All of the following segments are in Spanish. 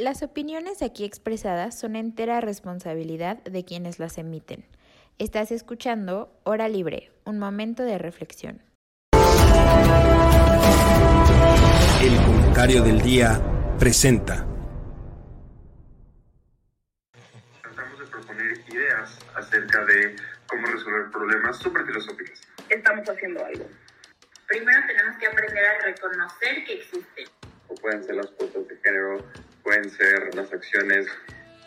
Las opiniones aquí expresadas son entera responsabilidad de quienes las emiten. Estás escuchando Hora Libre, un momento de reflexión. El comentario del día presenta. Tratamos de proponer ideas acerca de cómo resolver problemas súper filosóficos. Estamos haciendo algo. Primero tenemos que aprender a reconocer que existen. O pueden ser las fotos de género, pueden ser las acciones.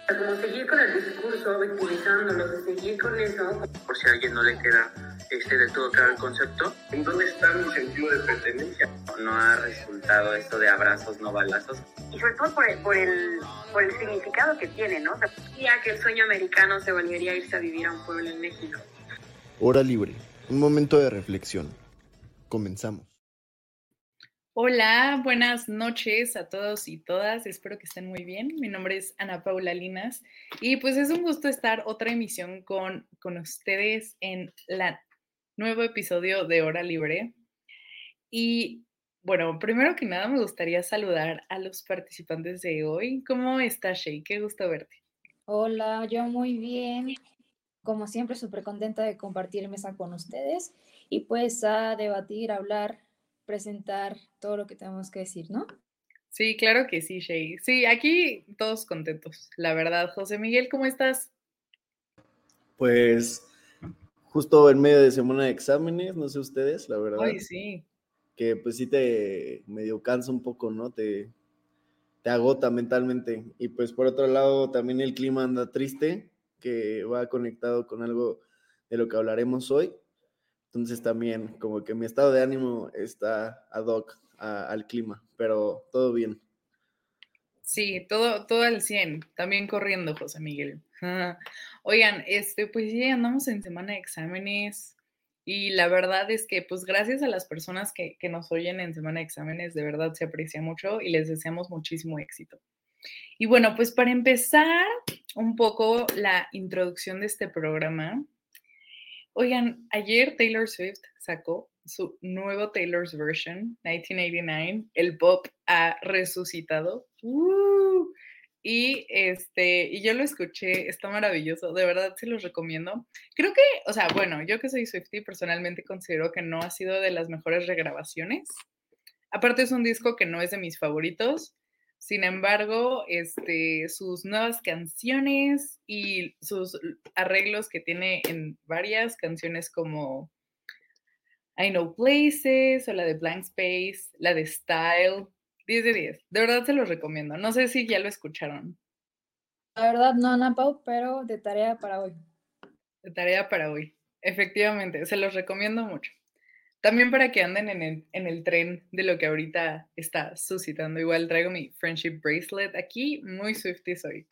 Como seguir con el discurso, victimizándolos, seguir con eso. Por si a alguien no le queda este del todo claro el concepto. ¿En dónde está mi sentido de pertenencia? No ha resultado esto de abrazos, no balazos. Y sobre todo por el, por el, por el significado que tiene, ¿no? Ya que el sueño americano se volvería a irse a vivir a un pueblo en México. Hora libre, un momento de reflexión. Comenzamos. Hola, buenas noches a todos y todas. Espero que estén muy bien. Mi nombre es Ana Paula Linas y pues es un gusto estar otra emisión con, con ustedes en la nuevo episodio de Hora Libre. Y bueno, primero que nada me gustaría saludar a los participantes de hoy. ¿Cómo estás, Shay? Qué gusto verte. Hola, yo muy bien. Como siempre, súper contenta de compartir mesa con ustedes y pues a debatir, hablar, presentar todo lo que tenemos que decir, ¿no? Sí, claro que sí, Shay. Sí, aquí todos contentos, la verdad. José Miguel, ¿cómo estás? Pues justo en medio de semana de exámenes, no sé ustedes, la verdad. Ay, sí. Que pues sí te medio cansa un poco, ¿no? Te, te agota mentalmente. Y pues por otro lado, también el clima anda triste, que va conectado con algo de lo que hablaremos hoy. Entonces también como que mi estado de ánimo está ad hoc a, al clima, pero todo bien. Sí, todo, todo al 100, también corriendo, José Miguel. Oigan, este, pues sí, andamos en semana de exámenes y la verdad es que pues gracias a las personas que, que nos oyen en semana de exámenes, de verdad se aprecia mucho y les deseamos muchísimo éxito. Y bueno, pues para empezar un poco la introducción de este programa, Oigan, ayer Taylor Swift sacó su nuevo Taylor's Version, 1989. El pop ha resucitado. ¡Uh! Y este, y yo lo escuché, está maravilloso, de verdad se los recomiendo. Creo que, o sea, bueno, yo que soy Swifty personalmente considero que no ha sido de las mejores regrabaciones. Aparte es un disco que no es de mis favoritos, sin embargo, este, sus nuevas canciones y sus arreglos que tiene en varias canciones como I Know Places o la de Blank Space, la de Style, 10 de 10. De verdad se los recomiendo. No sé si ya lo escucharon. La verdad no, Ana Pau, pero de tarea para hoy. De tarea para hoy. Efectivamente, se los recomiendo mucho. También para que anden en el, en el, tren de lo que ahorita está suscitando. Igual traigo mi friendship bracelet aquí, muy Swifty soy.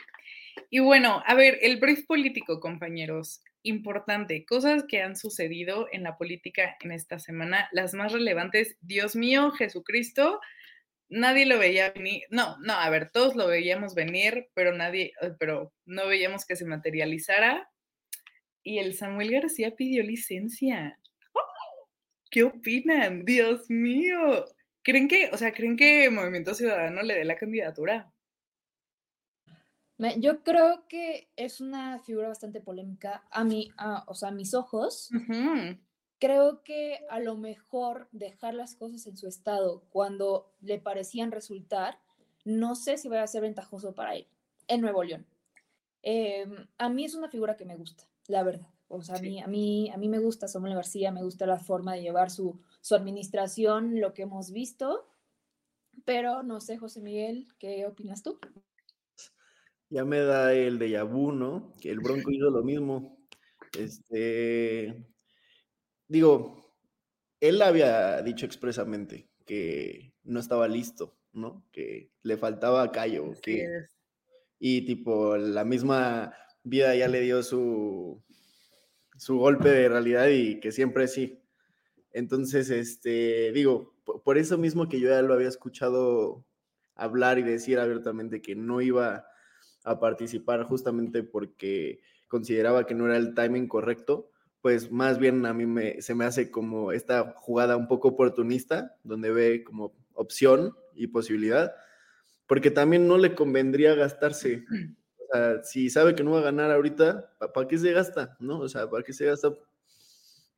Y bueno, a ver, el brief político, compañeros, importante, cosas que han sucedido en la política en esta semana, las más relevantes, Dios mío, Jesucristo, nadie lo veía venir, no, no, a ver, todos lo veíamos venir, pero nadie, eh, pero no veíamos que se materializara. Y el Samuel García pidió licencia. ¿Qué opinan? Dios mío. ¿Creen que, o sea, creen que Movimiento Ciudadano le dé la candidatura? Yo creo que es una figura bastante polémica a mí, o sea, a mis ojos. Creo que a lo mejor dejar las cosas en su estado cuando le parecían resultar, no sé si va a ser ventajoso para él en Nuevo León. Em, a mí es una figura que me gusta, la verdad. O sea, a, mí, a, mí, a mí me gusta Samuel García, me gusta la forma de llevar su, su administración, lo que hemos visto, pero no sé, José Miguel, ¿qué opinas tú? Ya me da el de vu, ¿no? Que el Bronco hizo lo mismo. Este, digo, él había dicho expresamente que no estaba listo, ¿no? Que le faltaba callo, que, y tipo, la misma vida ya le dio su, su golpe de realidad y que siempre sí. Entonces, este, digo, por eso mismo que yo ya lo había escuchado hablar y decir abiertamente que no iba a participar justamente porque consideraba que no era el timing correcto, pues más bien a mí me, se me hace como esta jugada un poco oportunista, donde ve como opción y posibilidad, porque también no le convendría gastarse. Si sabe que no va a ganar ahorita, ¿para qué se gasta? ¿No? O sea, ¿para qué se gasta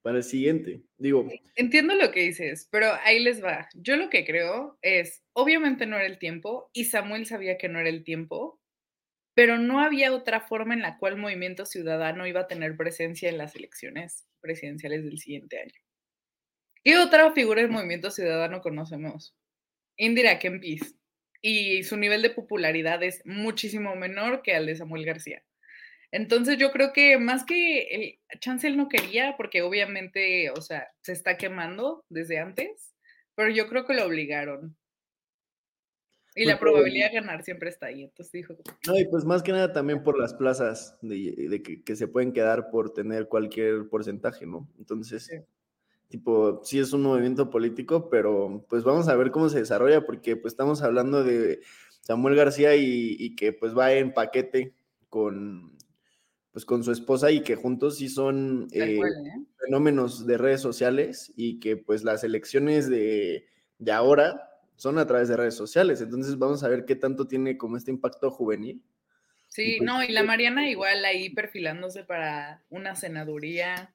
para el siguiente? Digo. Entiendo lo que dices, pero ahí les va. Yo lo que creo es, obviamente no era el tiempo, y Samuel sabía que no era el tiempo, pero no había otra forma en la cual Movimiento Ciudadano iba a tener presencia en las elecciones presidenciales del siguiente año. ¿Qué otra figura del Movimiento Ciudadano conocemos? Indira Kempis y su nivel de popularidad es muchísimo menor que al de Samuel García. Entonces yo creo que más que el chance él no quería, porque obviamente, o sea, se está quemando desde antes, pero yo creo que lo obligaron. Y la probabilidad de ganar siempre está ahí. Entonces dijo. No, y pues más que nada también por las plazas de, que, se pueden quedar por tener cualquier porcentaje, ¿no? Entonces, tipo, sí es un movimiento político, pero pues vamos a ver cómo se desarrolla, porque pues estamos hablando de Samuel García y, que pues va en paquete con pues con su esposa y que juntos sí son eh, ¿eh? fenómenos de redes sociales y que pues las elecciones de, de ahora son a través de redes sociales. Entonces vamos a ver qué tanto tiene como este impacto juvenil. Sí, pues, no, y la Mariana igual ahí perfilándose para una senaduría.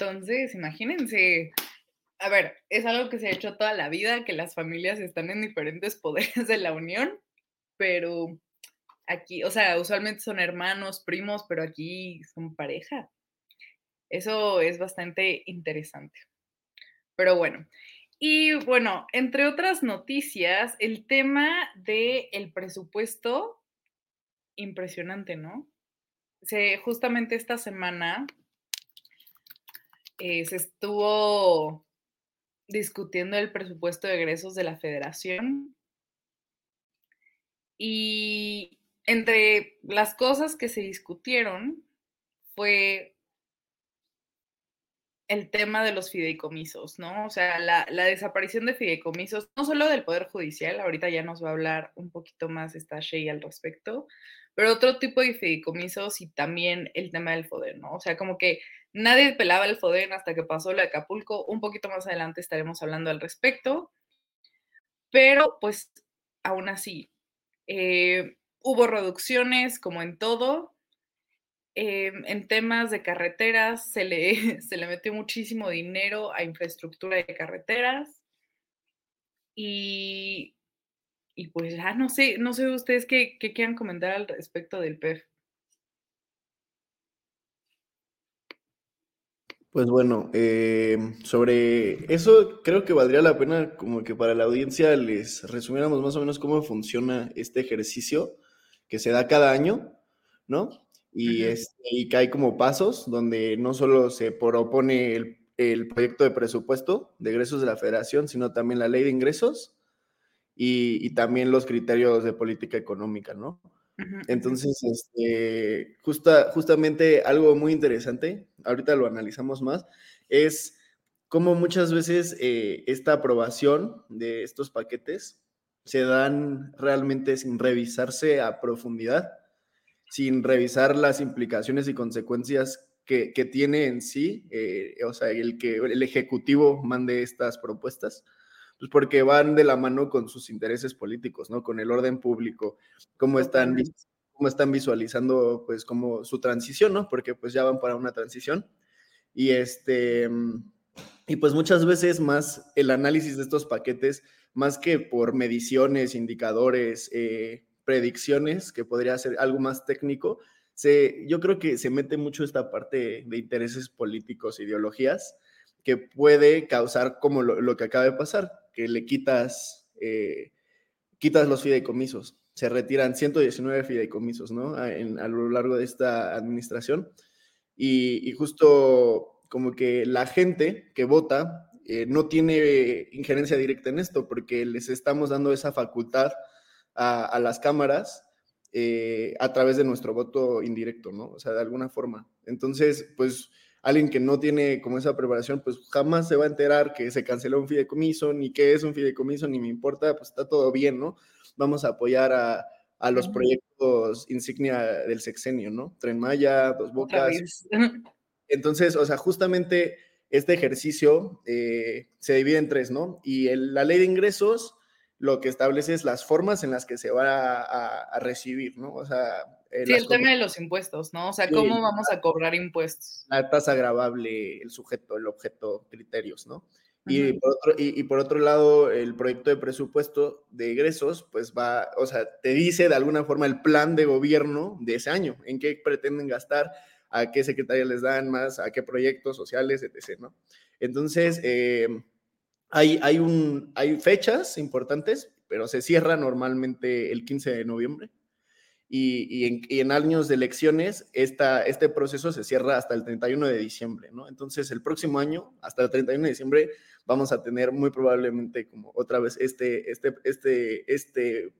Entonces, imagínense, a ver, es algo que se ha hecho toda la vida, que las familias están en diferentes poderes de la unión, pero aquí, o sea, usualmente son hermanos, primos, pero aquí son pareja. Eso es bastante interesante. Pero bueno, y bueno, entre otras noticias, el tema del el presupuesto, impresionante, ¿no? Se, justamente esta semana eh, se estuvo discutiendo el presupuesto de egresos de la federación y entre las cosas que se discutieron fue el tema de los fideicomisos, ¿no? O sea, la, desaparición de fideicomisos, no solo del Poder Judicial, ahorita ya nos va a hablar un poquito más esta Shea al respecto, pero otro tipo de fideicomisos y también el tema del FODEN, ¿no? O sea, como que nadie pelaba el FODEN hasta que pasó lo Acapulco, un poquito más adelante estaremos hablando al respecto, pero pues aún así, eh, hubo reducciones como en todo. Em, en temas de carreteras se le, se le metió muchísimo dinero a infraestructura de carreteras. Y, y pues ya no sé, no sé ustedes qué, qué quieran comentar al respecto del PEF. Pues bueno, eh, sobre eso creo que valdría la pena como que para la audiencia les resumiéramos más o menos cómo funciona este ejercicio que se da cada año, ¿no? Y, es, y que hay como pasos donde no solo se propone el, el, proyecto de presupuesto de egresos de la federación, sino también la ley de ingresos y, y también los criterios de política económica, ¿no? Entonces, este, justa, justamente algo muy interesante, ahorita lo analizamos más, es cómo muchas veces eh, esta aprobación de estos paquetes se dan realmente sin revisarse a profundidad, sin revisar las implicaciones y consecuencias que, que tiene en sí, eh, o sea, el que el Ejecutivo mande estas propuestas, pues porque van de la mano con sus intereses políticos, ¿no? Con el orden público, cómo están, cómo están visualizando, pues, como su transición, ¿no? Porque pues ya van para una transición. Y este, y pues muchas veces más el análisis de estos paquetes más que por mediciones, indicadores, eh, predicciones, que podría ser algo más técnico, se, yo creo que se mete mucho esta parte de intereses políticos, ideologías, que puede causar como lo, que acaba de pasar, que le quitas, eh, quitas los fideicomisos. Se retiran 119 fideicomisos, ¿no? A, a lo largo de esta administración. Y, y, justo como que la gente que vota eh, no tiene injerencia directa en esto, porque les estamos dando esa facultad a, las cámaras eh, a través de nuestro voto indirecto, ¿no? O sea, de alguna forma. Entonces, pues alguien que no tiene como esa preparación, pues jamás se va a enterar que se canceló un fideicomiso, ni qué es un fideicomiso, ni me importa, pues está todo bien, ¿no? Vamos a apoyar a, a los proyectos insignia del sexenio, ¿no? Tren Maya, Dos Bocas. Entonces, o sea, justamente este ejercicio eh, se divide en tres, ¿no? Y la ley de ingresos lo que establece es las formas en las que se va a, recibir, ¿no? O sea... Eh, sí, el tema de los impuestos, ¿no? O sea, ¿cómo vamos a cobrar impuestos? La tasa agravable, el sujeto, el objeto, criterios, ¿no? Y, por otro, y, por otro, lado, el proyecto de presupuesto de egresos, pues va, o sea, te dice de alguna forma el plan de gobierno de ese año, en qué pretenden gastar, a qué secretaría les dan más, a qué proyectos sociales, etc., ¿no? Entonces, eh, hay, hay, un, hay fechas importantes, pero se cierra normalmente el 15 de noviembre. Y, en, años de elecciones, este proceso se cierra hasta el 31 de diciembre, ¿no? Entonces, el próximo año, hasta el 31 de diciembre, vamos a tener muy probablemente como otra vez este, este, este, este,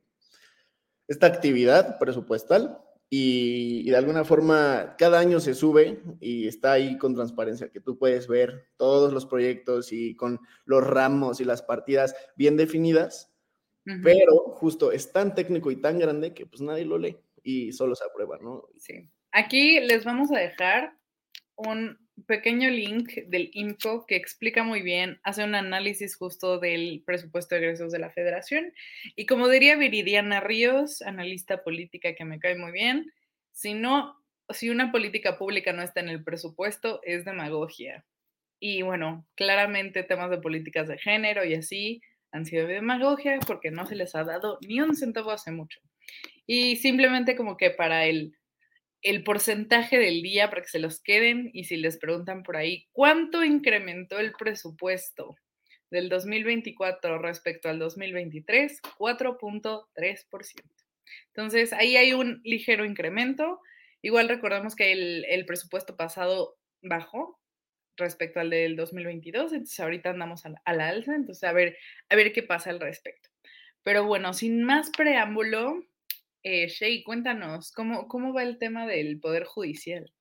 esta actividad presupuestal y, de alguna forma cada año se sube y está ahí con transparencia, que tú puedes ver todos los proyectos y con los ramos y las partidas bien definidas, pero justo es tan técnico y tan grande que pues nadie lo lee y solo se aprueba, ¿no? Sí. Aquí les vamos a dejar un pequeño link del INCO que explica muy bien, hace un análisis justo del presupuesto de egresos de la federación. Y como diría Viridiana Ríos, analista política que me cae muy bien, si no, si una política pública no está en el presupuesto, es demagogia. Y bueno, claramente temas de políticas de género y así han sido demagogia porque no se les ha dado ni un centavo hace mucho. Y simplemente como que para el el porcentaje del día para que se los queden y si les preguntan por ahí, ¿cuánto incrementó el presupuesto del 2024 respecto al 2023? 4.3%. Entonces, ahí hay un ligero incremento. Igual recordamos que el, presupuesto pasado bajó respecto al del 2022, entonces ahorita andamos a la, alza, entonces a ver, a ver qué pasa al respecto. Pero bueno, sin más preámbulo, eh, Shay, cuéntanos, ¿cómo, ¿cómo va el tema del Poder Judicial?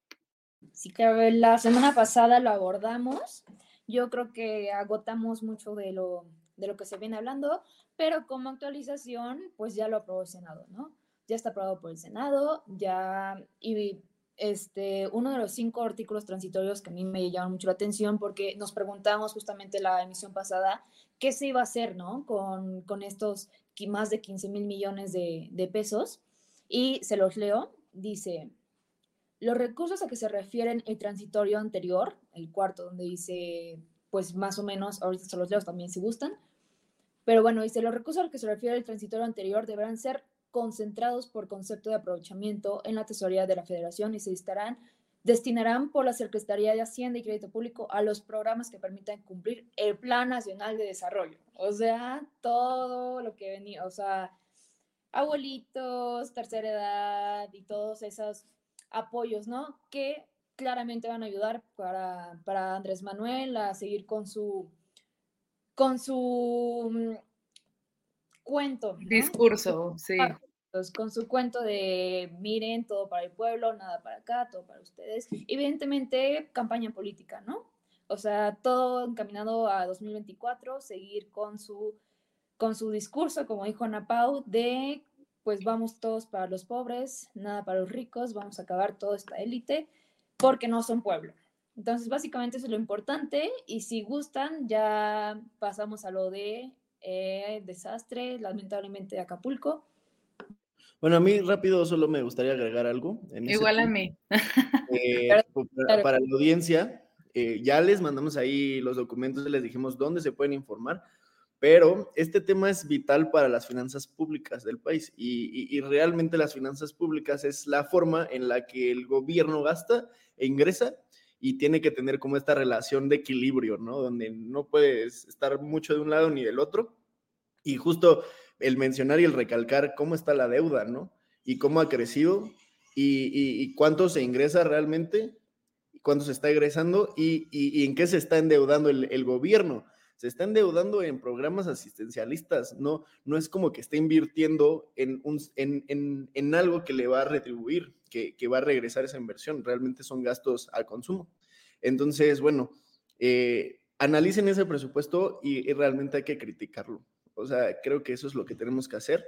Sí, que la semana pasada lo abordamos. Yo creo que agotamos mucho de lo, de lo que se viene hablando, pero como actualización, pues ya lo aprobó el Senado, ¿no? Ya está aprobado por el Senado, ya, y este, uno de los cinco artículos transitorios que a mí me llaman mucho la atención porque nos preguntamos justamente la emisión pasada qué se iba a hacer, ¿no? Con, con estos más de 15 mil millones de, pesos. Y se los leo. Dice, los recursos a que se refieren el transitorio anterior, el cuarto, donde dice, pues más o menos, ahorita se los leo también si gustan, pero bueno, dice, los recursos a los que se refiere el transitorio anterior deberán ser concentrados por concepto de aprovechamiento en la tesorería de la federación y se estarán destinarán por la Secretaría de Hacienda y Crédito Público a los programas que permitan cumplir el Plan Nacional de Desarrollo. O sea, todo lo que venía, o sea, abuelitos, tercera edad y todos esos apoyos, ¿no? Que claramente van a ayudar para, para Andrés Manuel a seguir con su, con su cuento. Discurso, sí con su cuento de miren, todo para el pueblo, nada para acá, todo para ustedes. Evidentemente, campaña política, ¿no? O sea, todo encaminado a 2024, seguir con su, con su discurso, como dijo Ana Pau, de pues vamos todos para los pobres, nada para los ricos, vamos a acabar toda esta élite, porque no son pueblo. Entonces, básicamente eso es lo importante y si gustan, ya pasamos a lo de eh, desastre, lamentablemente de Acapulco. Bueno, a mí rápido solo me gustaría agregar algo. Igual a mí. Eh, para, la audiencia, eh, ya les mandamos ahí los documentos, les dijimos dónde se pueden informar, pero este tema es vital para las finanzas públicas del país y, y realmente las finanzas públicas es la forma en la que el gobierno gasta e ingresa y tiene que tener como esta relación de equilibrio, ¿no? Donde no puedes estar mucho de un lado ni del otro. Y justo el mencionar y el recalcar cómo está la deuda, ¿no? Y cómo ha crecido y, cuánto se ingresa realmente, cuánto se está egresando y, en qué se está endeudando el, gobierno. Se está endeudando en programas asistencialistas, no, no es como que esté invirtiendo en, un, en, algo que le va a retribuir, que, va a regresar esa inversión. Realmente son gastos al consumo. Entonces, bueno, eh, analicen ese presupuesto y realmente hay que criticarlo. O sea, creo que eso es lo que tenemos que hacer,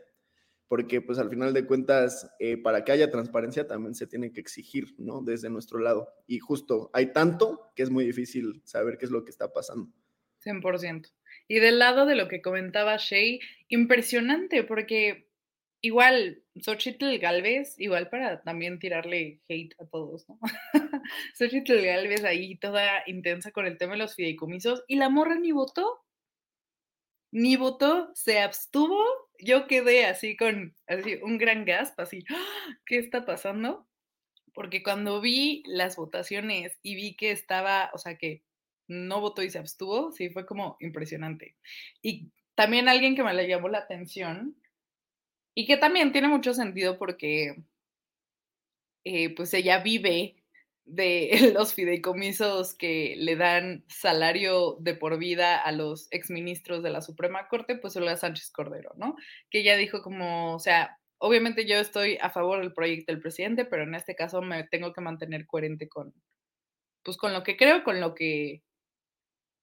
porque pues al final de cuentas, eh, para que haya transparencia también se tiene que exigir, ¿no? Desde nuestro lado. Y justo hay tanto que es muy difícil saber qué es lo que está pasando. 100%. Y del lado de lo que comentaba Shay, impresionante, porque igual Xochitl Galvez, igual para también tirarle hate a todos, ¿no? Xochitl Galvez ahí toda intensa con el tema de los fideicomisos y la morra ni votó. Ni votó, se abstuvo. Yo quedé así con así, un gran gasp, así, ¡ah! ¿qué está pasando? Porque cuando vi las votaciones y vi que estaba, o sea, que no votó y se abstuvo, sí, fue como impresionante. Y también alguien que me le llamó la atención y que también tiene mucho sentido porque eh, pues ella vive de los fideicomisos que le dan salario de por vida a los exministros de la Suprema Corte, pues Olga Sánchez Cordero, ¿no? Que ella dijo como, o sea, obviamente yo estoy a favor del proyecto del presidente, pero en este caso me tengo que mantener coherente con, pues con lo que creo, con lo que,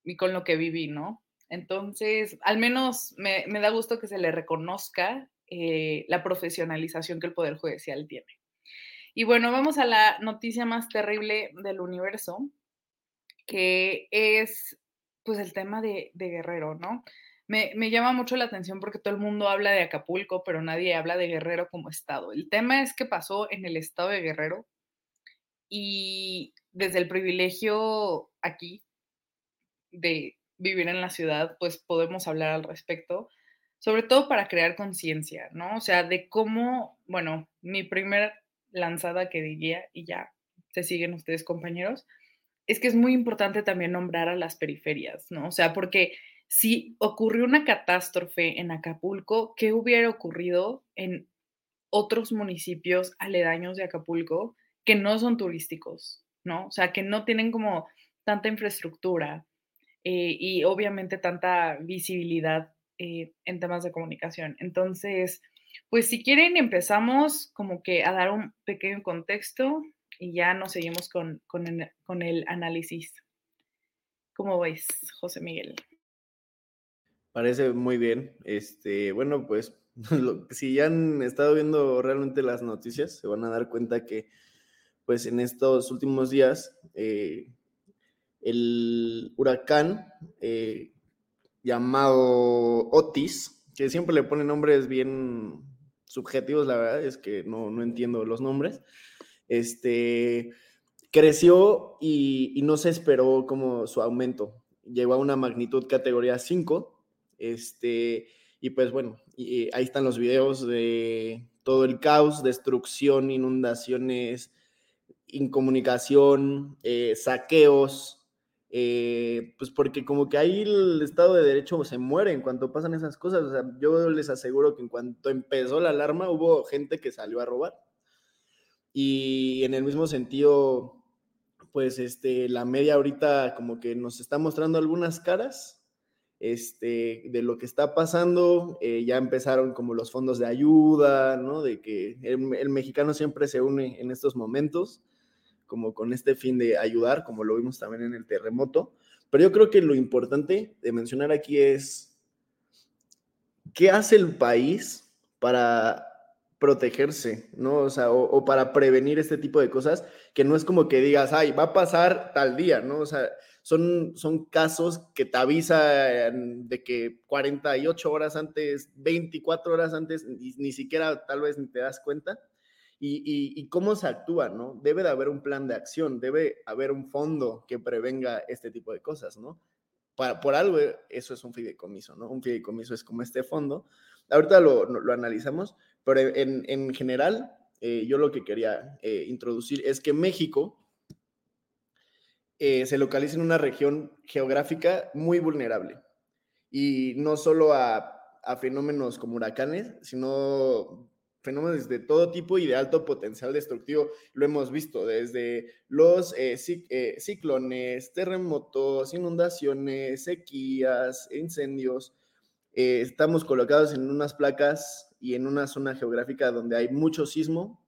y con lo que viví, ¿no? Entonces, al menos me, me da gusto que se le reconozca eh, la profesionalización que el Poder Judicial tiene. Y bueno, vamos a la noticia más terrible del universo, que es pues el tema de, Guerrero, ¿no? Me, me, llama mucho la atención porque todo el mundo habla de Acapulco, pero nadie habla de Guerrero como estado. El tema es que pasó en el estado de Guerrero y desde el privilegio aquí de vivir en la ciudad, pues podemos hablar al respecto sobre todo para crear conciencia, ¿no? O sea, de cómo, bueno, mi primera lanzada que diría, y ya se siguen ustedes compañeros, es que es muy importante también nombrar a las periferias, ¿no? O sea, porque si ocurrió una catástrofe en Acapulco, ¿qué hubiera ocurrido en otros municipios aledaños de Acapulco que no son turísticos, ¿no? O sea, que no tienen como tanta infraestructura eh, y obviamente tanta visibilidad eh, en temas de comunicación. Entonces, pues si quieren, empezamos como que a dar un pequeño contexto y ya nos seguimos con, el, análisis. ¿Cómo ves, José Miguel? Parece muy bien. Este, bueno, pues si ya han estado viendo realmente las noticias, se van a dar cuenta que, pues en estos últimos días, eh, el huracán eh, llamado Otis, que siempre le pone nombres bien subjetivos, la verdad es que no, no entiendo los nombres. Este creció y, no se esperó como su aumento. Llegó a una magnitud categoría 5. Este, y pues bueno, y ahí están los videos de todo el caos, destrucción, inundaciones, incomunicación, eh, saqueos, eh, pues porque como que ahí el Estado de Derecho se muere en cuanto pasan esas cosas. Yo les aseguro que en cuanto empezó la alarma hubo gente que salió a robar. Y en el mismo sentido, pues este, la media ahorita como que nos está mostrando algunas caras este, de lo que está pasando. Eh, ya empezaron como los fondos de ayuda, ¿no? De que el mexicano siempre se une en estos momentos como con este fin de ayudar, como lo vimos también en el terremoto. Pero yo creo que lo importante de mencionar aquí es qué hace el país para protegerse, ¿no? O sea, o, para prevenir este tipo de cosas, que no es como que digas, ay, va a pasar tal día, ¿no? O sea, son, son casos que te avisan de que 48 horas antes, 24 horas antes, ni, ni siquiera tal vez ni te das cuenta y, cómo se actúa, ¿no? Debe de haber un plan de acción, debe haber un fondo que prevenga este tipo de cosas, ¿no? por algo eso es un fideicomiso, ¿no? Un fideicomiso es como este fondo. Ahorita lo, lo analizamos, pero en, en general, eh, yo lo que quería eh, introducir es que México eh, se localiza en una región geográfica muy vulnerable y no solo a, a fenómenos como huracanes, sino fenómenos de todo tipo y de alto potencial destructivo. Lo hemos visto desde los eh, eh, ciclones, terremotos, inundaciones, sequías, incendios. Eh, estamos colocados en unas placas y en una zona geográfica donde hay mucho sismo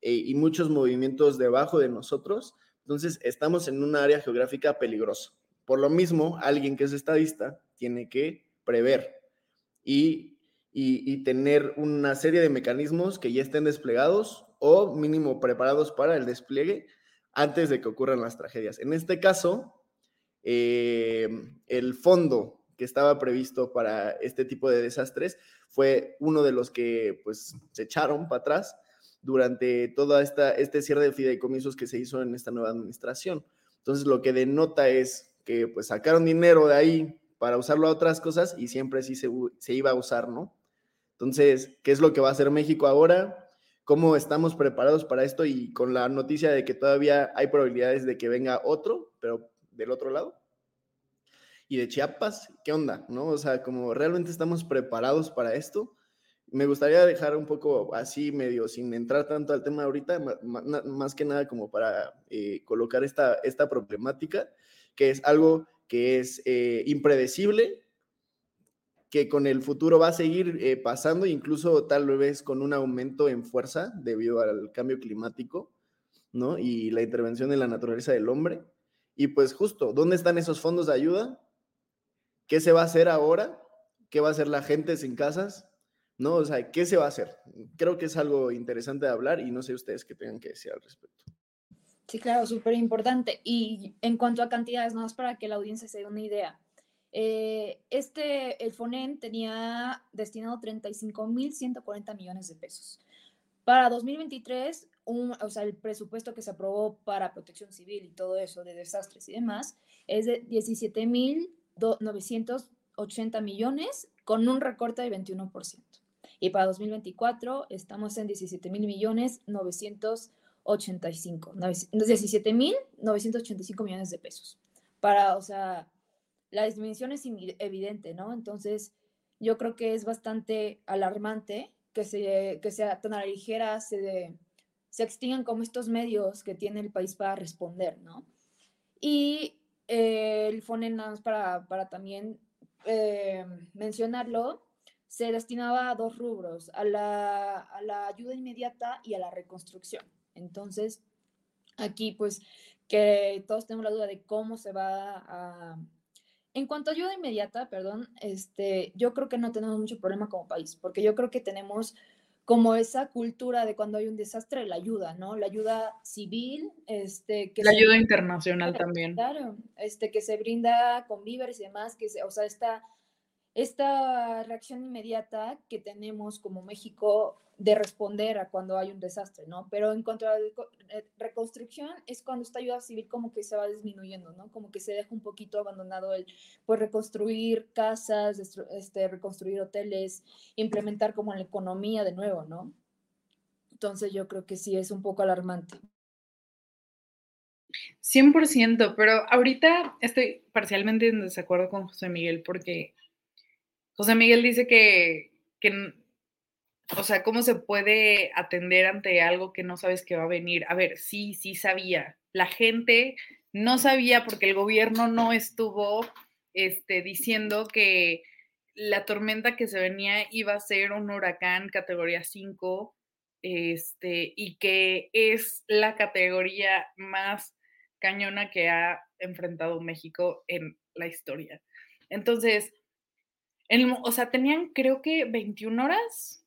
y muchos movimientos debajo de nosotros. Entonces, estamos en un área geográfica peligrosa. Por lo mismo, alguien que es estadista tiene que prever y y, tener una serie de mecanismos que ya estén desplegados o mínimo preparados para el despliegue antes de que ocurran las tragedias. En este caso, eh, el fondo que estaba previsto para este tipo de desastres fue uno de los que pues se echaron para atrás durante toda esta este cierre de fideicomisos que se hizo en esta nueva administración. Entonces lo que denota es que pues sacaron dinero de ahí para usarlo a otras cosas y siempre sí se, se iba a usar, ¿no? Entonces, ¿qué es lo que va a hacer México ahora? ¿Cómo estamos preparados para esto? Y con la noticia de que todavía hay probabilidades de que venga otro, pero del otro lado y de Chiapas, ¿qué onda? ¿No? O sea, como realmente estamos preparados para esto. Me gustaría dejar un poco así, medio sin entrar tanto al tema ahorita, más que nada como para eh, colocar esta, esta problemática, que es algo que es eh, impredecible, que con el futuro va a seguir eh, pasando, incluso tal vez con un aumento en fuerza debido al cambio climático, ¿no? Y la intervención en la naturaleza del hombre. Y pues justo, ¿dónde están esos fondos de ayuda? ¿Qué se va a hacer ahora? ¿Qué va a hacer la gente sin casas? ¿No? O sea, ¿qué se va a hacer? Creo que es algo interesante de hablar y no sé ustedes qué tengan que decir al respecto. Sí, claro, súper importante. Y en cuanto a cantidades, nada más para que la audiencia se dé una idea. Eh, este, el FONEN tenía destinado 35.140 millones de pesos. Para 2023, un, o sea, el presupuesto que se aprobó para protección civil y todo eso de desastres y demás es de 17.000 980 millones con un recorte del 21%. Y para 2024 estamos en 17 mil millones 985, 17 mil 985 millones de pesos. Para, o sea, la disminución es evidente, ¿no? Entonces, yo creo que es bastante alarmante que, se, que sea tan a la ligera, se, se extingan como estos medios que tiene el país para responder, ¿no? Y el FONEN, para, para también eh, mencionarlo, se destinaba a dos rubros, a la, a la, ayuda inmediata y a la reconstrucción. Entonces, aquí pues que todos tenemos la duda de cómo se va a... En cuanto a ayuda inmediata, perdón, este, yo creo que no tenemos mucho problema como país, porque yo creo que tenemos como esa cultura de cuando hay un desastre, la ayuda, ¿no? La ayuda civil, este, que... La ayuda internacional también. Claro, este, que se brinda con víveres y demás, que se, o sea, esta, esta reacción inmediata que tenemos como México de responder a cuando hay un desastre, ¿no? Pero en cuanto a eh, reconstrucción es cuando esta ayuda civil como que se va disminuyendo, ¿no? Como que se deja un poquito abandonado el, pues, reconstruir casas, este, reconstruir hoteles, implementar como la economía de nuevo, ¿no? Entonces yo creo que sí es un poco alarmante. 100%, pero ahorita estoy parcialmente en desacuerdo con José Miguel porque José Miguel dice que, que o sea, ¿cómo se puede atender ante algo que no sabes que va a venir? A ver, sí, sí sabía. La gente no sabía porque el gobierno no estuvo este, diciendo que la tormenta que se venía iba a ser un huracán categoría 5 este, y que es la categoría más cañona que ha enfrentado México en la historia. Entonces, o sea, tenían creo que 21 horas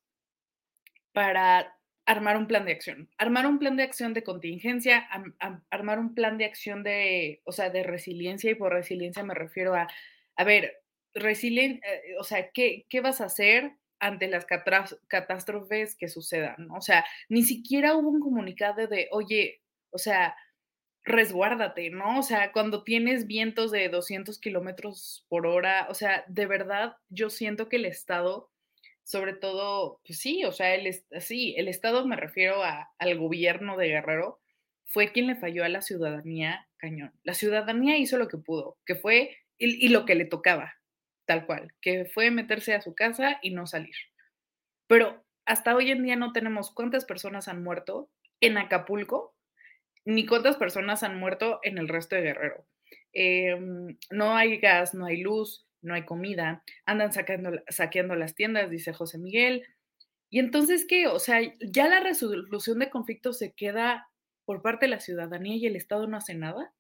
para armar un plan de acción. Armar un plan de acción de contingencia, armar un plan de acción de, o sea, de resiliencia, y por resiliencia me refiero a, a ver, resilien, eh, o sea, ¿qué, ¿qué, vas a hacer ante las catástrofes que sucedan? O sea, ni siquiera hubo un comunicado de, oye, o sea, resguárdate, ¿no? O sea, cuando tienes vientos de 200 kilómetros por hora, o sea, de verdad, yo siento que el Estado sobre todo, pues sí, o sea, el, sí, el Estado, me refiero al gobierno de Guerrero, fue quien le falló a la ciudadanía cañón. La ciudadanía hizo lo que pudo, que fue, y, lo que le tocaba, tal cual, que fue meterse a su casa y no salir. Pero hasta hoy en día no tenemos cuántas personas han muerto en Acapulco, ni cuántas personas han muerto en el resto de Guerrero. Em, no hay gas, no hay luz, no hay comida, andan sacando, saqueando las tiendas, dice José Miguel. Y entonces, ¿qué? O sea, ya la resolución de conflictos se queda por parte de la ciudadanía y el Estado no hace nada.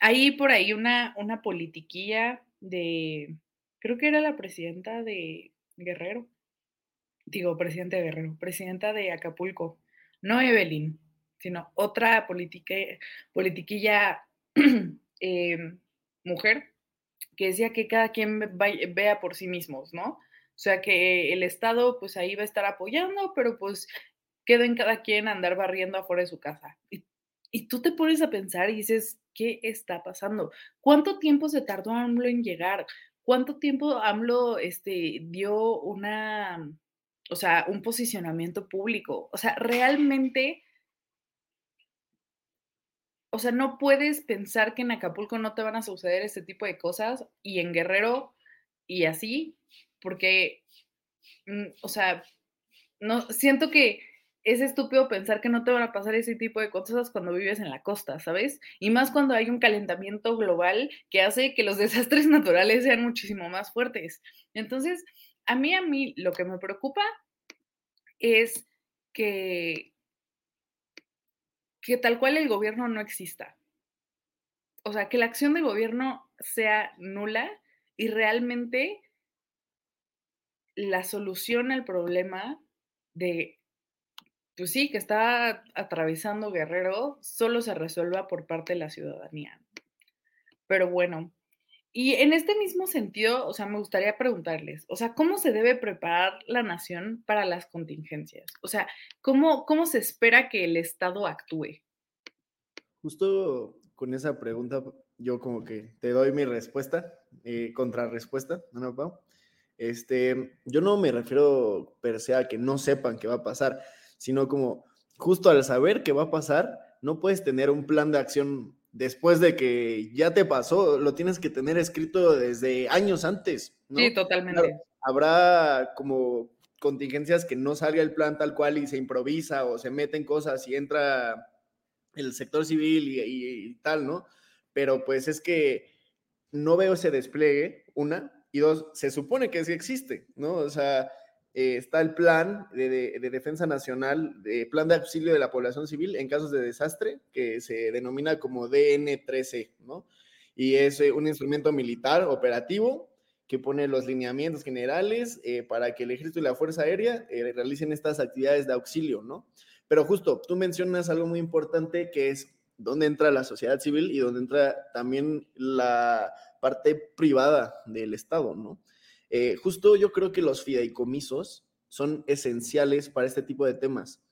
Hay por ahí una, una politiquilla de, creo que era la presidenta de Guerrero, digo, presidente de Guerrero, presidenta de Acapulco, no Evelyn, sino otra politiquilla eh, mujer, que decía que cada quien vea por sí mismos, ¿no? O sea, que el Estado pues ahí va a estar apoyando, pero pues queden cada quien andar barriendo afuera de su casa. Y, y tú te pones a pensar y dices, ¿qué está pasando? ¿Cuánto tiempo se tardó AMLO en llegar? ¿Cuánto tiempo AMLO este, dio una, o sea, un posicionamiento público? O sea, realmente, o sea, no puedes pensar que en Acapulco no te van a suceder este tipo de cosas y en Guerrero y así, porque, mm, o sea, no, siento que es estúpido pensar que no te van a pasar ese tipo de cosas cuando vives en la costa, ¿sabes? Y más cuando hay un calentamiento global que hace que los desastres naturales sean muchísimo más fuertes. Entonces, a mí, a mí, lo que me preocupa es que, que tal cual el gobierno no exista. O sea, que la acción del gobierno sea nula y realmente la solución al problema de pues sí, que está atravesando Guerrero, solo se resuelva por parte de la ciudadanía. Pero bueno, y en este mismo sentido, o sea, me gustaría preguntarles, o sea, ¿cómo se debe preparar la nación para las contingencias? O sea, ¿cómo, cómo se espera que el Estado actúe? Justo con esa pregunta, yo como que te doy mi respuesta, eh, contrarrespuesta, ¿no, Pau? Este, yo no me refiero per se a que no sepan qué va a pasar, sino como justo al saber qué va a pasar, no puedes tener un plan de acción después de que ya te pasó, lo tienes que tener escrito desde años antes. Sí, totalmente. habrá como contingencias que no salga el plan tal cual y se improvisa o se meten cosas y entra el sector civil y, y tal, ¿no? Pero pues es que no veo ese despliegue, una, y dos, se supone que sí existe, ¿no? O sea, eh, está el plan de, defensa nacional, de plan de auxilio de la población civil en casos de desastre, que se denomina como DN13, ¿no? Y es eh, un instrumento militar operativo que pone los lineamientos generales eh, para que el ejército y la fuerza aérea realicen estas actividades de auxilio, ¿no? Pero justo, tú mencionas algo muy importante que es dónde entra la sociedad civil y dónde entra también la parte privada del Estado, ¿no? Eh, justo yo creo que los fideicomisos son esenciales para este tipo de temas,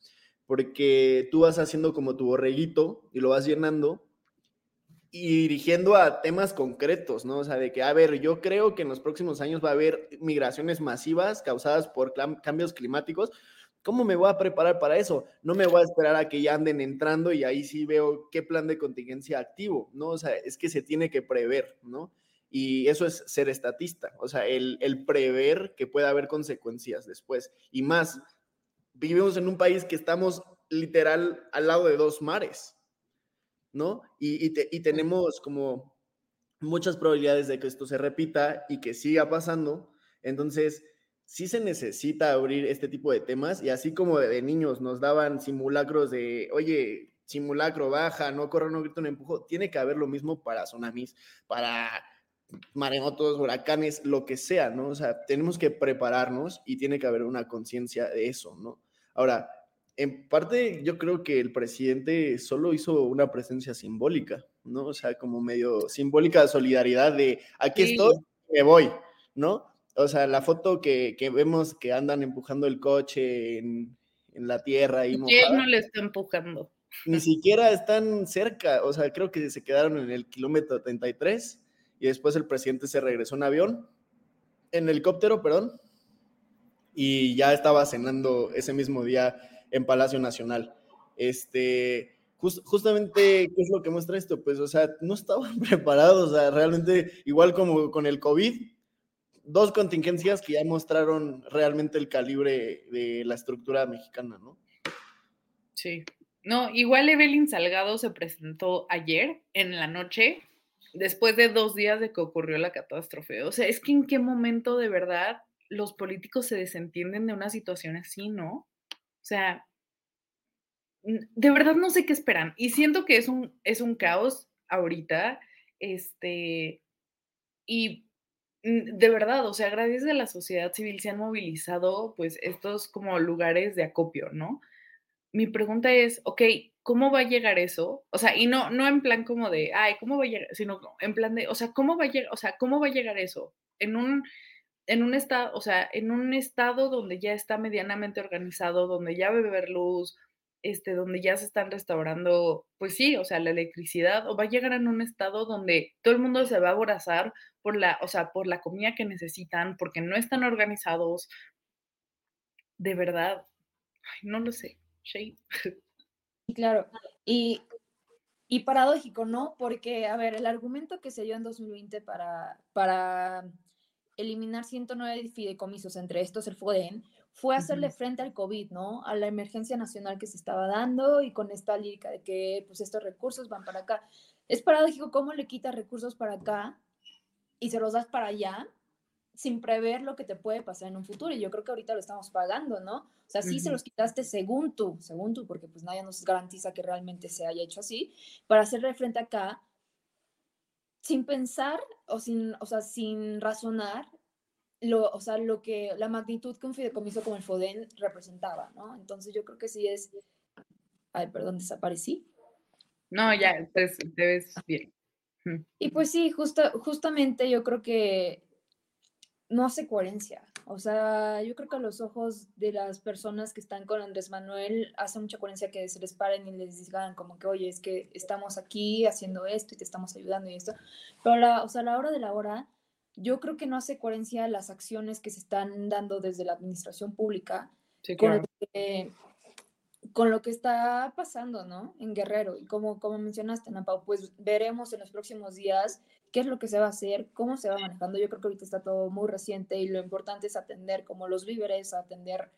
porque tú vas haciendo como tu borreguito y lo vas llenando y dirigiendo a temas concretos, ¿no? O sea, de que, a ver, yo creo que en los próximos años va a haber migraciones masivas causadas por cambios climáticos. ¿Cómo me voy a preparar para eso? No me voy a esperar a que ya anden entrando y ahí sí veo qué plan de contingencia activo, ¿no? O sea, es que se tiene que prever, ¿no? Y eso es ser estatista, o sea, el, prever que pueda haber consecuencias después. Y más, vivimos en un país que estamos literal al lado de dos mares, ¿no? Y, tenemos como muchas probabilidades de que esto se repita y que siga pasando. Entonces, sí se necesita abrir este tipo de temas y así como de, niños nos daban simulacros de, oye, simulacro, baja, no corre, no grito, no empujo, tiene que haber lo mismo para tsunamis, para maremotos, huracanes, lo que sea, ¿no? O sea, tenemos que prepararnos y tiene que haber una conciencia de eso, ¿no? Ahora, en parte yo creo que el presidente solo hizo una presencia simbólica, ¿no? O sea, como medio simbólica de solidaridad de aquí estoy, me voy, ¿no? O sea, la foto que, vemos que andan empujando el coche en, la tierra y él no le está empujando. Ni siquiera están cerca, o sea, creo que se quedaron en el kilómetro 33 y después el presidente se regresó en avión, en helicóptero, perdón, y ya estaba cenando ese mismo día en Palacio Nacional. Este, justamente, ¿qué es lo que muestra esto? Pues, o sea, no estaban preparados, o sea, realmente, igual como con el COVID, dos contingencias que ya mostraron realmente el calibre de la estructura mexicana, ¿no? Sí. No, igual Evelyn Salgado se presentó ayer en la noche después de dos días de que ocurrió la catástrofe. O sea, es que en qué momento de verdad los políticos se desentienden de una situación así, ¿no? O sea, de verdad no sé qué esperan. Y siento que es un, es un caos ahorita. Este, y de verdad, o sea, gracias a la sociedad civil se han movilizado pues estos como lugares de acopio, ¿no? Mi pregunta es, ok, ¿cómo va a llegar eso? O sea, y no, no en plan como de, ay, ¿cómo va a llegar? Sino en plan de, o sea, ¿cómo va a llegar, o sea, ¿cómo va a llegar eso? En un, en un estado, o sea, en un estado donde ya está medianamente organizado, donde ya va a beber luz, este, donde ya se están restaurando, pues sí, o sea, la electricidad, o va a llegar en un estado donde todo el mundo se va a aborazar por la, o sea, por la comida que necesitan, porque no están organizados. De verdad, no lo sé, Shay. Claro, y, y paradójico, ¿no? Porque, a ver, el argumento que se dio en 2020 para, para eliminar 109 fideicomisos, entre estos el FODEN, fue hacerle frente al COVID, ¿no? A la emergencia nacional que se estaba dando y con esta lírica de que pues estos recursos van para acá. Es paradójico cómo le quitas recursos para acá y se los das para allá sin prever lo que te puede pasar en un futuro. Y yo creo que ahorita lo estamos pagando, ¿no? O sea, sí se los quitaste según tú, según tú, porque pues nadie nos garantiza que realmente se haya hecho así, para hacerle frente acá sin pensar o sin, o sea, sin razonar lo, o sea, lo que, la magnitud que un fideicomiso como el FODEN representaba, ¿no? Entonces yo creo que sí es, ay, perdón, desaparecí. No, ya, pues, te ves bien. Y pues sí, justo, justamente yo creo que no hace coherencia. O sea, yo creo que a los ojos de las personas que están con Andrés Manuel hace mucha coherencia que se les paren y les digan como que, oye, es que estamos aquí haciendo esto y te estamos ayudando y esto. Pero, la, o sea, a la hora de la hora, yo creo que no hace coherencia las acciones que se están dando desde la administración pública con, con, lo que está pasando, ¿no? En Guerrero. Y como, como mencionaste, Napau, pues veremos en los próximos días qué es lo que se va a hacer, cómo se va manejando. Yo creo que ahorita está todo muy reciente y lo importante es atender como los víveres, atender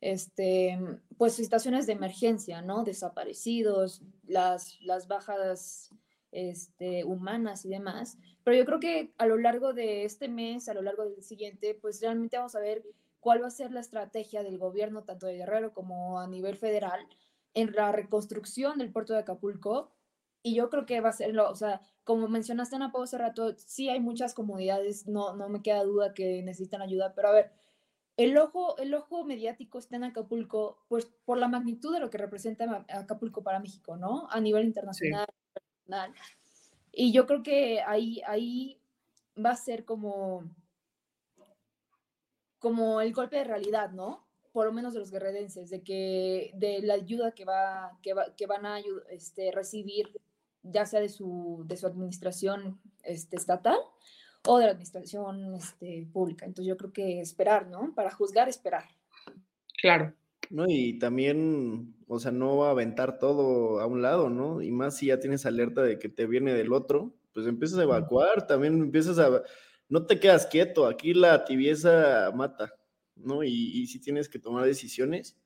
este, pues situaciones de emergencia, ¿no? Desaparecidos, las, las bajas este, humanas y demás. Pero yo creo que a lo largo de este mes, a lo largo del siguiente, pues realmente vamos a ver cuál va a ser la estrategia del gobierno, tanto de Guerrero como a nivel federal, en la reconstrucción del puerto de Acapulco. Y yo creo que va a ser, lo, o sea, como mencionaste Ana hace rato, sí hay muchas comunidades, no, no me queda duda que necesitan ayuda, pero a ver, el ojo, el ojo mediático está en Acapulco, pues por la magnitud de lo que representa Acapulco para México, ¿no? A nivel internacional. Y yo creo que ahí, ahí va a ser como, como el golpe de realidad, ¿no? Por lo menos de los guerrerenses, de que de la ayuda que, va, que, va, que van a este, recibir, ya sea de su, de su administración este, estatal o de la administración este, pública. Entonces yo creo que esperar, ¿no? Para juzgar, esperar. Claro. No, y también, o sea, no va a aventar todo a un lado, ¿no? Y más si ya tienes alerta de que te viene del otro, pues empiezas a evacuar, también empiezas a... No te quedas quieto, aquí la tibieza mata, ¿no? Y, si tienes que tomar decisiones,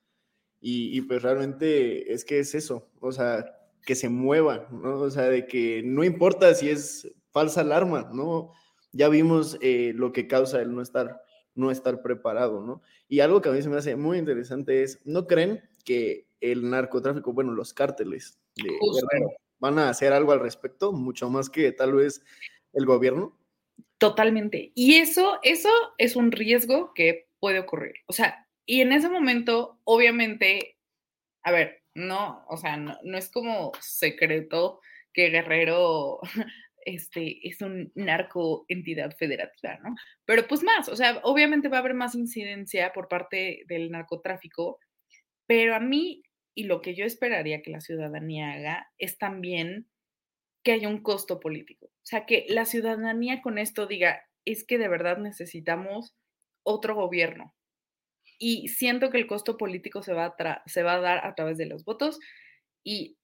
y, y, pues realmente es que es eso, o sea, que se mueva, ¿no? O sea, de que no importa si es falsa alarma, ¿no? Ya vimos eh, lo que causa el no estar no estar preparado, ¿no? Y algo que a mí se me hace muy interesante es, ¿no creen que el narcotráfico, bueno, los cárteles de van a hacer algo al respecto, mucho más que tal vez el gobierno? Totalmente. Y eso, eso es un riesgo que puede ocurrir. O sea, y en ese momento, obviamente, a ver, no, o sea, no, es como secreto que Guerrero este, es un narco entidad federativa, ¿no? Pero pues más, o sea, obviamente va a haber más incidencia por parte del narcotráfico, pero a mí y lo que yo esperaría que la ciudadanía haga es también que haya un costo político. O sea, que la ciudadanía con esto diga, es que de verdad necesitamos otro gobierno. Y siento que el costo político se va a, se va a dar a través de los votos y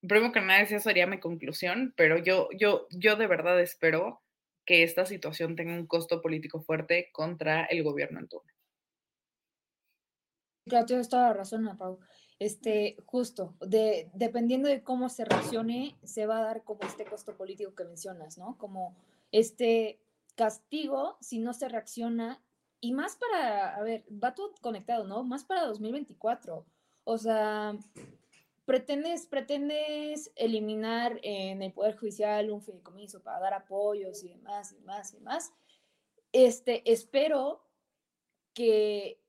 primero que nada, esa sería mi conclusión, pero yo, yo, yo de verdad espero que esta situación tenga un costo político fuerte contra el gobierno en turno. Claro, tienes toda la razón, Pau. Este, justo, de, dependiendo de cómo se reaccione, se va a dar como este costo político que mencionas, ¿no? Como este castigo si no se reacciona, y más para, a ver, va todo conectado, ¿no? Más para 2024. O sea, pretendes, pretendes eliminar en el Poder Judicial un fideicomiso para dar apoyos y demás, y demás, y demás. Este, espero que,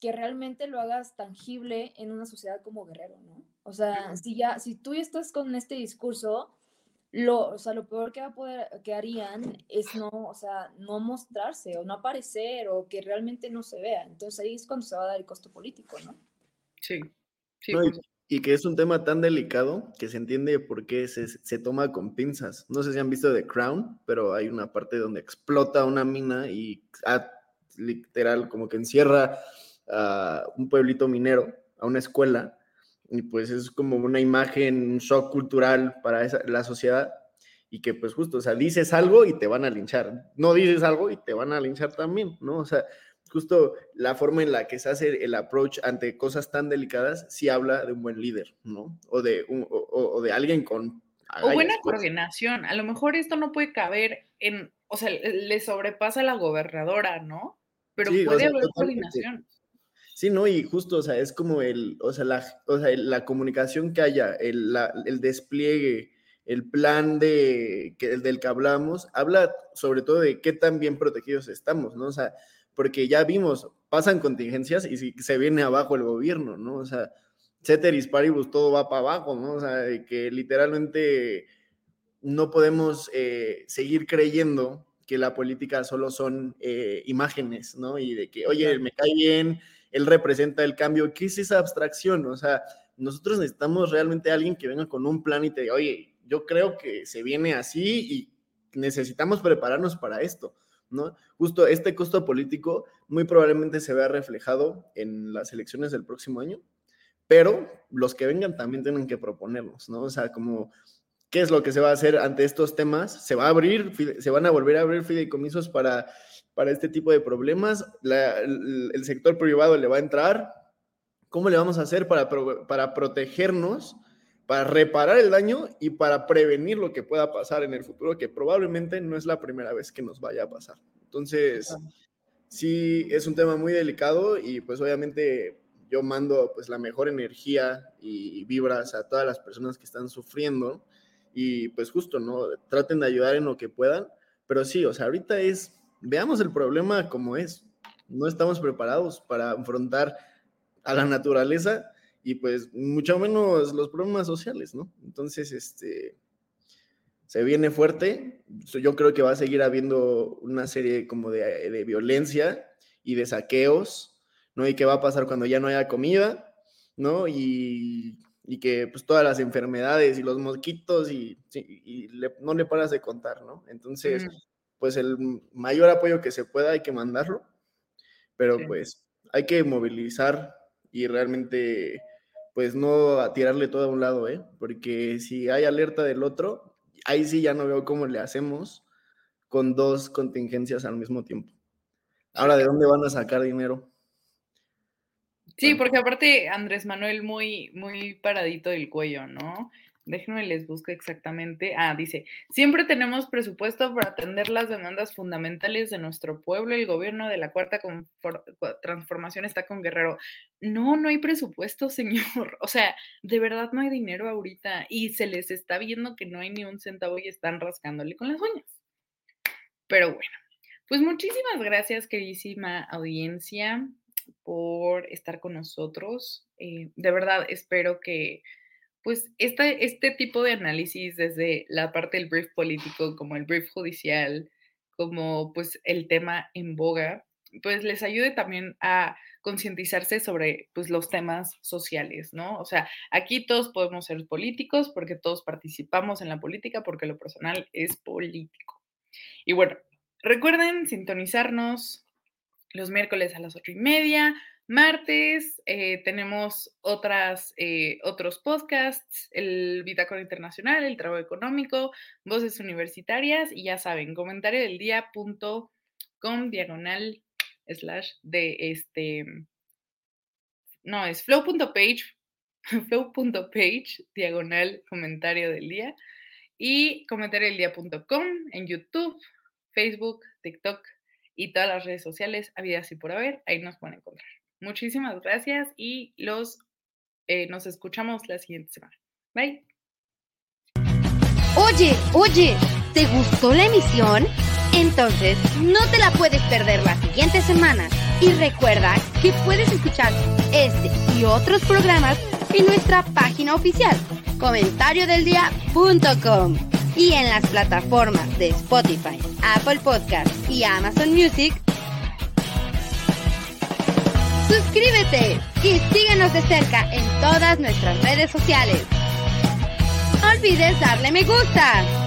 que realmente lo hagas tangible en una sociedad como Guerrero, ¿no? O sea, si ya, si tú ya estás con este discurso, lo, o sea, lo peor que va a poder, que harían es no, o sea, no mostrarse o no aparecer o que realmente no se vea. Entonces ahí es cuando se va a dar el costo político, ¿no? Sí. sí y, que es un tema tan delicado que se entiende por qué se, se, toma con pinzas. No sé si han visto The Crown, pero hay una parte donde explota una mina y ah, literal como que encierra a un pueblito minero, a una escuela, y pues es como una imagen, un shock cultural para la sociedad y que pues justo, o sea, dices algo y te van a linchar, no dices algo y te van a linchar también, ¿no? O sea, justo la forma en la que se hace el approach ante cosas tan delicadas sí habla de un buen líder, ¿no? O de, un, o, de alguien con... O buena pues. coordinación, a lo mejor esto no puede caber en, o sea, le sobrepasa a la gobernadora, ¿no? Pero puede haber coordinación. Sí, ¿no? Y justo, o sea, es como el, o sea, la, o sea, la comunicación que haya, el, el despliegue, el plan de, que, del que hablamos, habla sobre todo de qué tan bien protegidos estamos, ¿no? O sea, porque ya vimos, pasan contingencias y si, se viene abajo el gobierno, ¿no? O sea, ceteris paribus, todo va para abajo, ¿no? O sea, que literalmente no podemos eh, seguir creyendo que la política solo son eh, imágenes, ¿no? Y de que, oye, me cae bien, él representa el cambio. ¿Qué es esa abstracción? O sea, nosotros necesitamos realmente alguien que venga con un plan y te diga, oye, yo creo que se viene así y necesitamos prepararnos para esto, ¿no? Justo este costo político muy probablemente se vea reflejado en las elecciones del próximo año, pero los que vengan también tienen que proponernos, ¿no? O sea, como qué es lo que se va a hacer ante estos temas. Se va a abrir, se van a volver a abrir fideicomisos para para este tipo de problemas. el, sector privado le va a entrar. ¿Cómo le vamos a hacer para, para protegernos, para reparar el daño y para prevenir lo que pueda pasar en el futuro, que probablemente no es la primera vez que nos vaya a pasar? Entonces, sí, es un tema muy delicado y pues obviamente yo mando pues la mejor energía y vibras a todas las personas que están sufriendo y pues justo, ¿no? Traten de ayudar en lo que puedan, pero sí, o sea, ahorita es veamos el problema como es. No estamos preparados para afrontar a la naturaleza y pues mucho menos los problemas sociales, ¿no? Entonces, este, se viene fuerte. Yo creo que va a seguir habiendo una serie como de, de violencia y de saqueos, ¿no? Y qué va a pasar cuando ya no haya comida, ¿no? Y, y que pues todas las enfermedades y los mosquitos y, y, no le paras de contar, ¿no? Entonces, pues el mayor apoyo que se pueda hay que mandarlo, pero pues hay que movilizar y realmente pues no tirarle todo a un lado, ¿eh? Porque si hay alerta del otro, ahí sí ya no veo cómo le hacemos con dos contingencias al mismo tiempo. Ahora, ¿de dónde van a sacar dinero? Sí, porque aparte Andrés Manuel muy, muy paradito del cuello, ¿no? Déjenme les busco exactamente. Ah, dice, siempre tenemos presupuesto para atender las demandas fundamentales de nuestro pueblo. El gobierno de la cuarta transformación está con Guerrero. No, no hay presupuesto, señor. O sea, de verdad no hay dinero ahorita y se les está viendo que no hay ni un centavo y están rascándole con las uñas. Pero bueno, pues muchísimas gracias, queridísima audiencia, por estar con nosotros. Eh, de verdad, espero que pues este, este tipo de análisis desde la parte del brief político, como el brief judicial, como pues el tema en boga, pues les ayude también a concientizarse sobre pues los temas sociales, ¿no? O sea, aquí todos podemos ser políticos porque todos participamos en la política porque lo personal es político. Y bueno, recuerden sintonizarnos los miércoles a las ocho y media, Martes eh, tenemos otras, eh, otros podcasts, el Bitácora Internacional, el Trabajo Económico, Voces Universitarias y ya saben, comentario del día.com diagonal slash de este, no, es flow.page, flow.page diagonal comentario del día y comentario del día.com en YouTube, Facebook, TikTok y todas las redes sociales habidas y por haber, ahí nos pueden encontrar. Muchísimas gracias y los eh, nos escuchamos la siguiente semana. Bye. Oye, oye, ¿te gustó la emisión? Entonces no te la puedes perder la siguiente semana. Y recuerda que puedes escuchar este y otros programas y nuestra página oficial, comentariodeldia.com. Y en las plataformas de Spotify, Apple Podcast y Amazon Music. Suscríbete y síguenos de cerca en todas nuestras redes sociales. Olvides darle me gusta.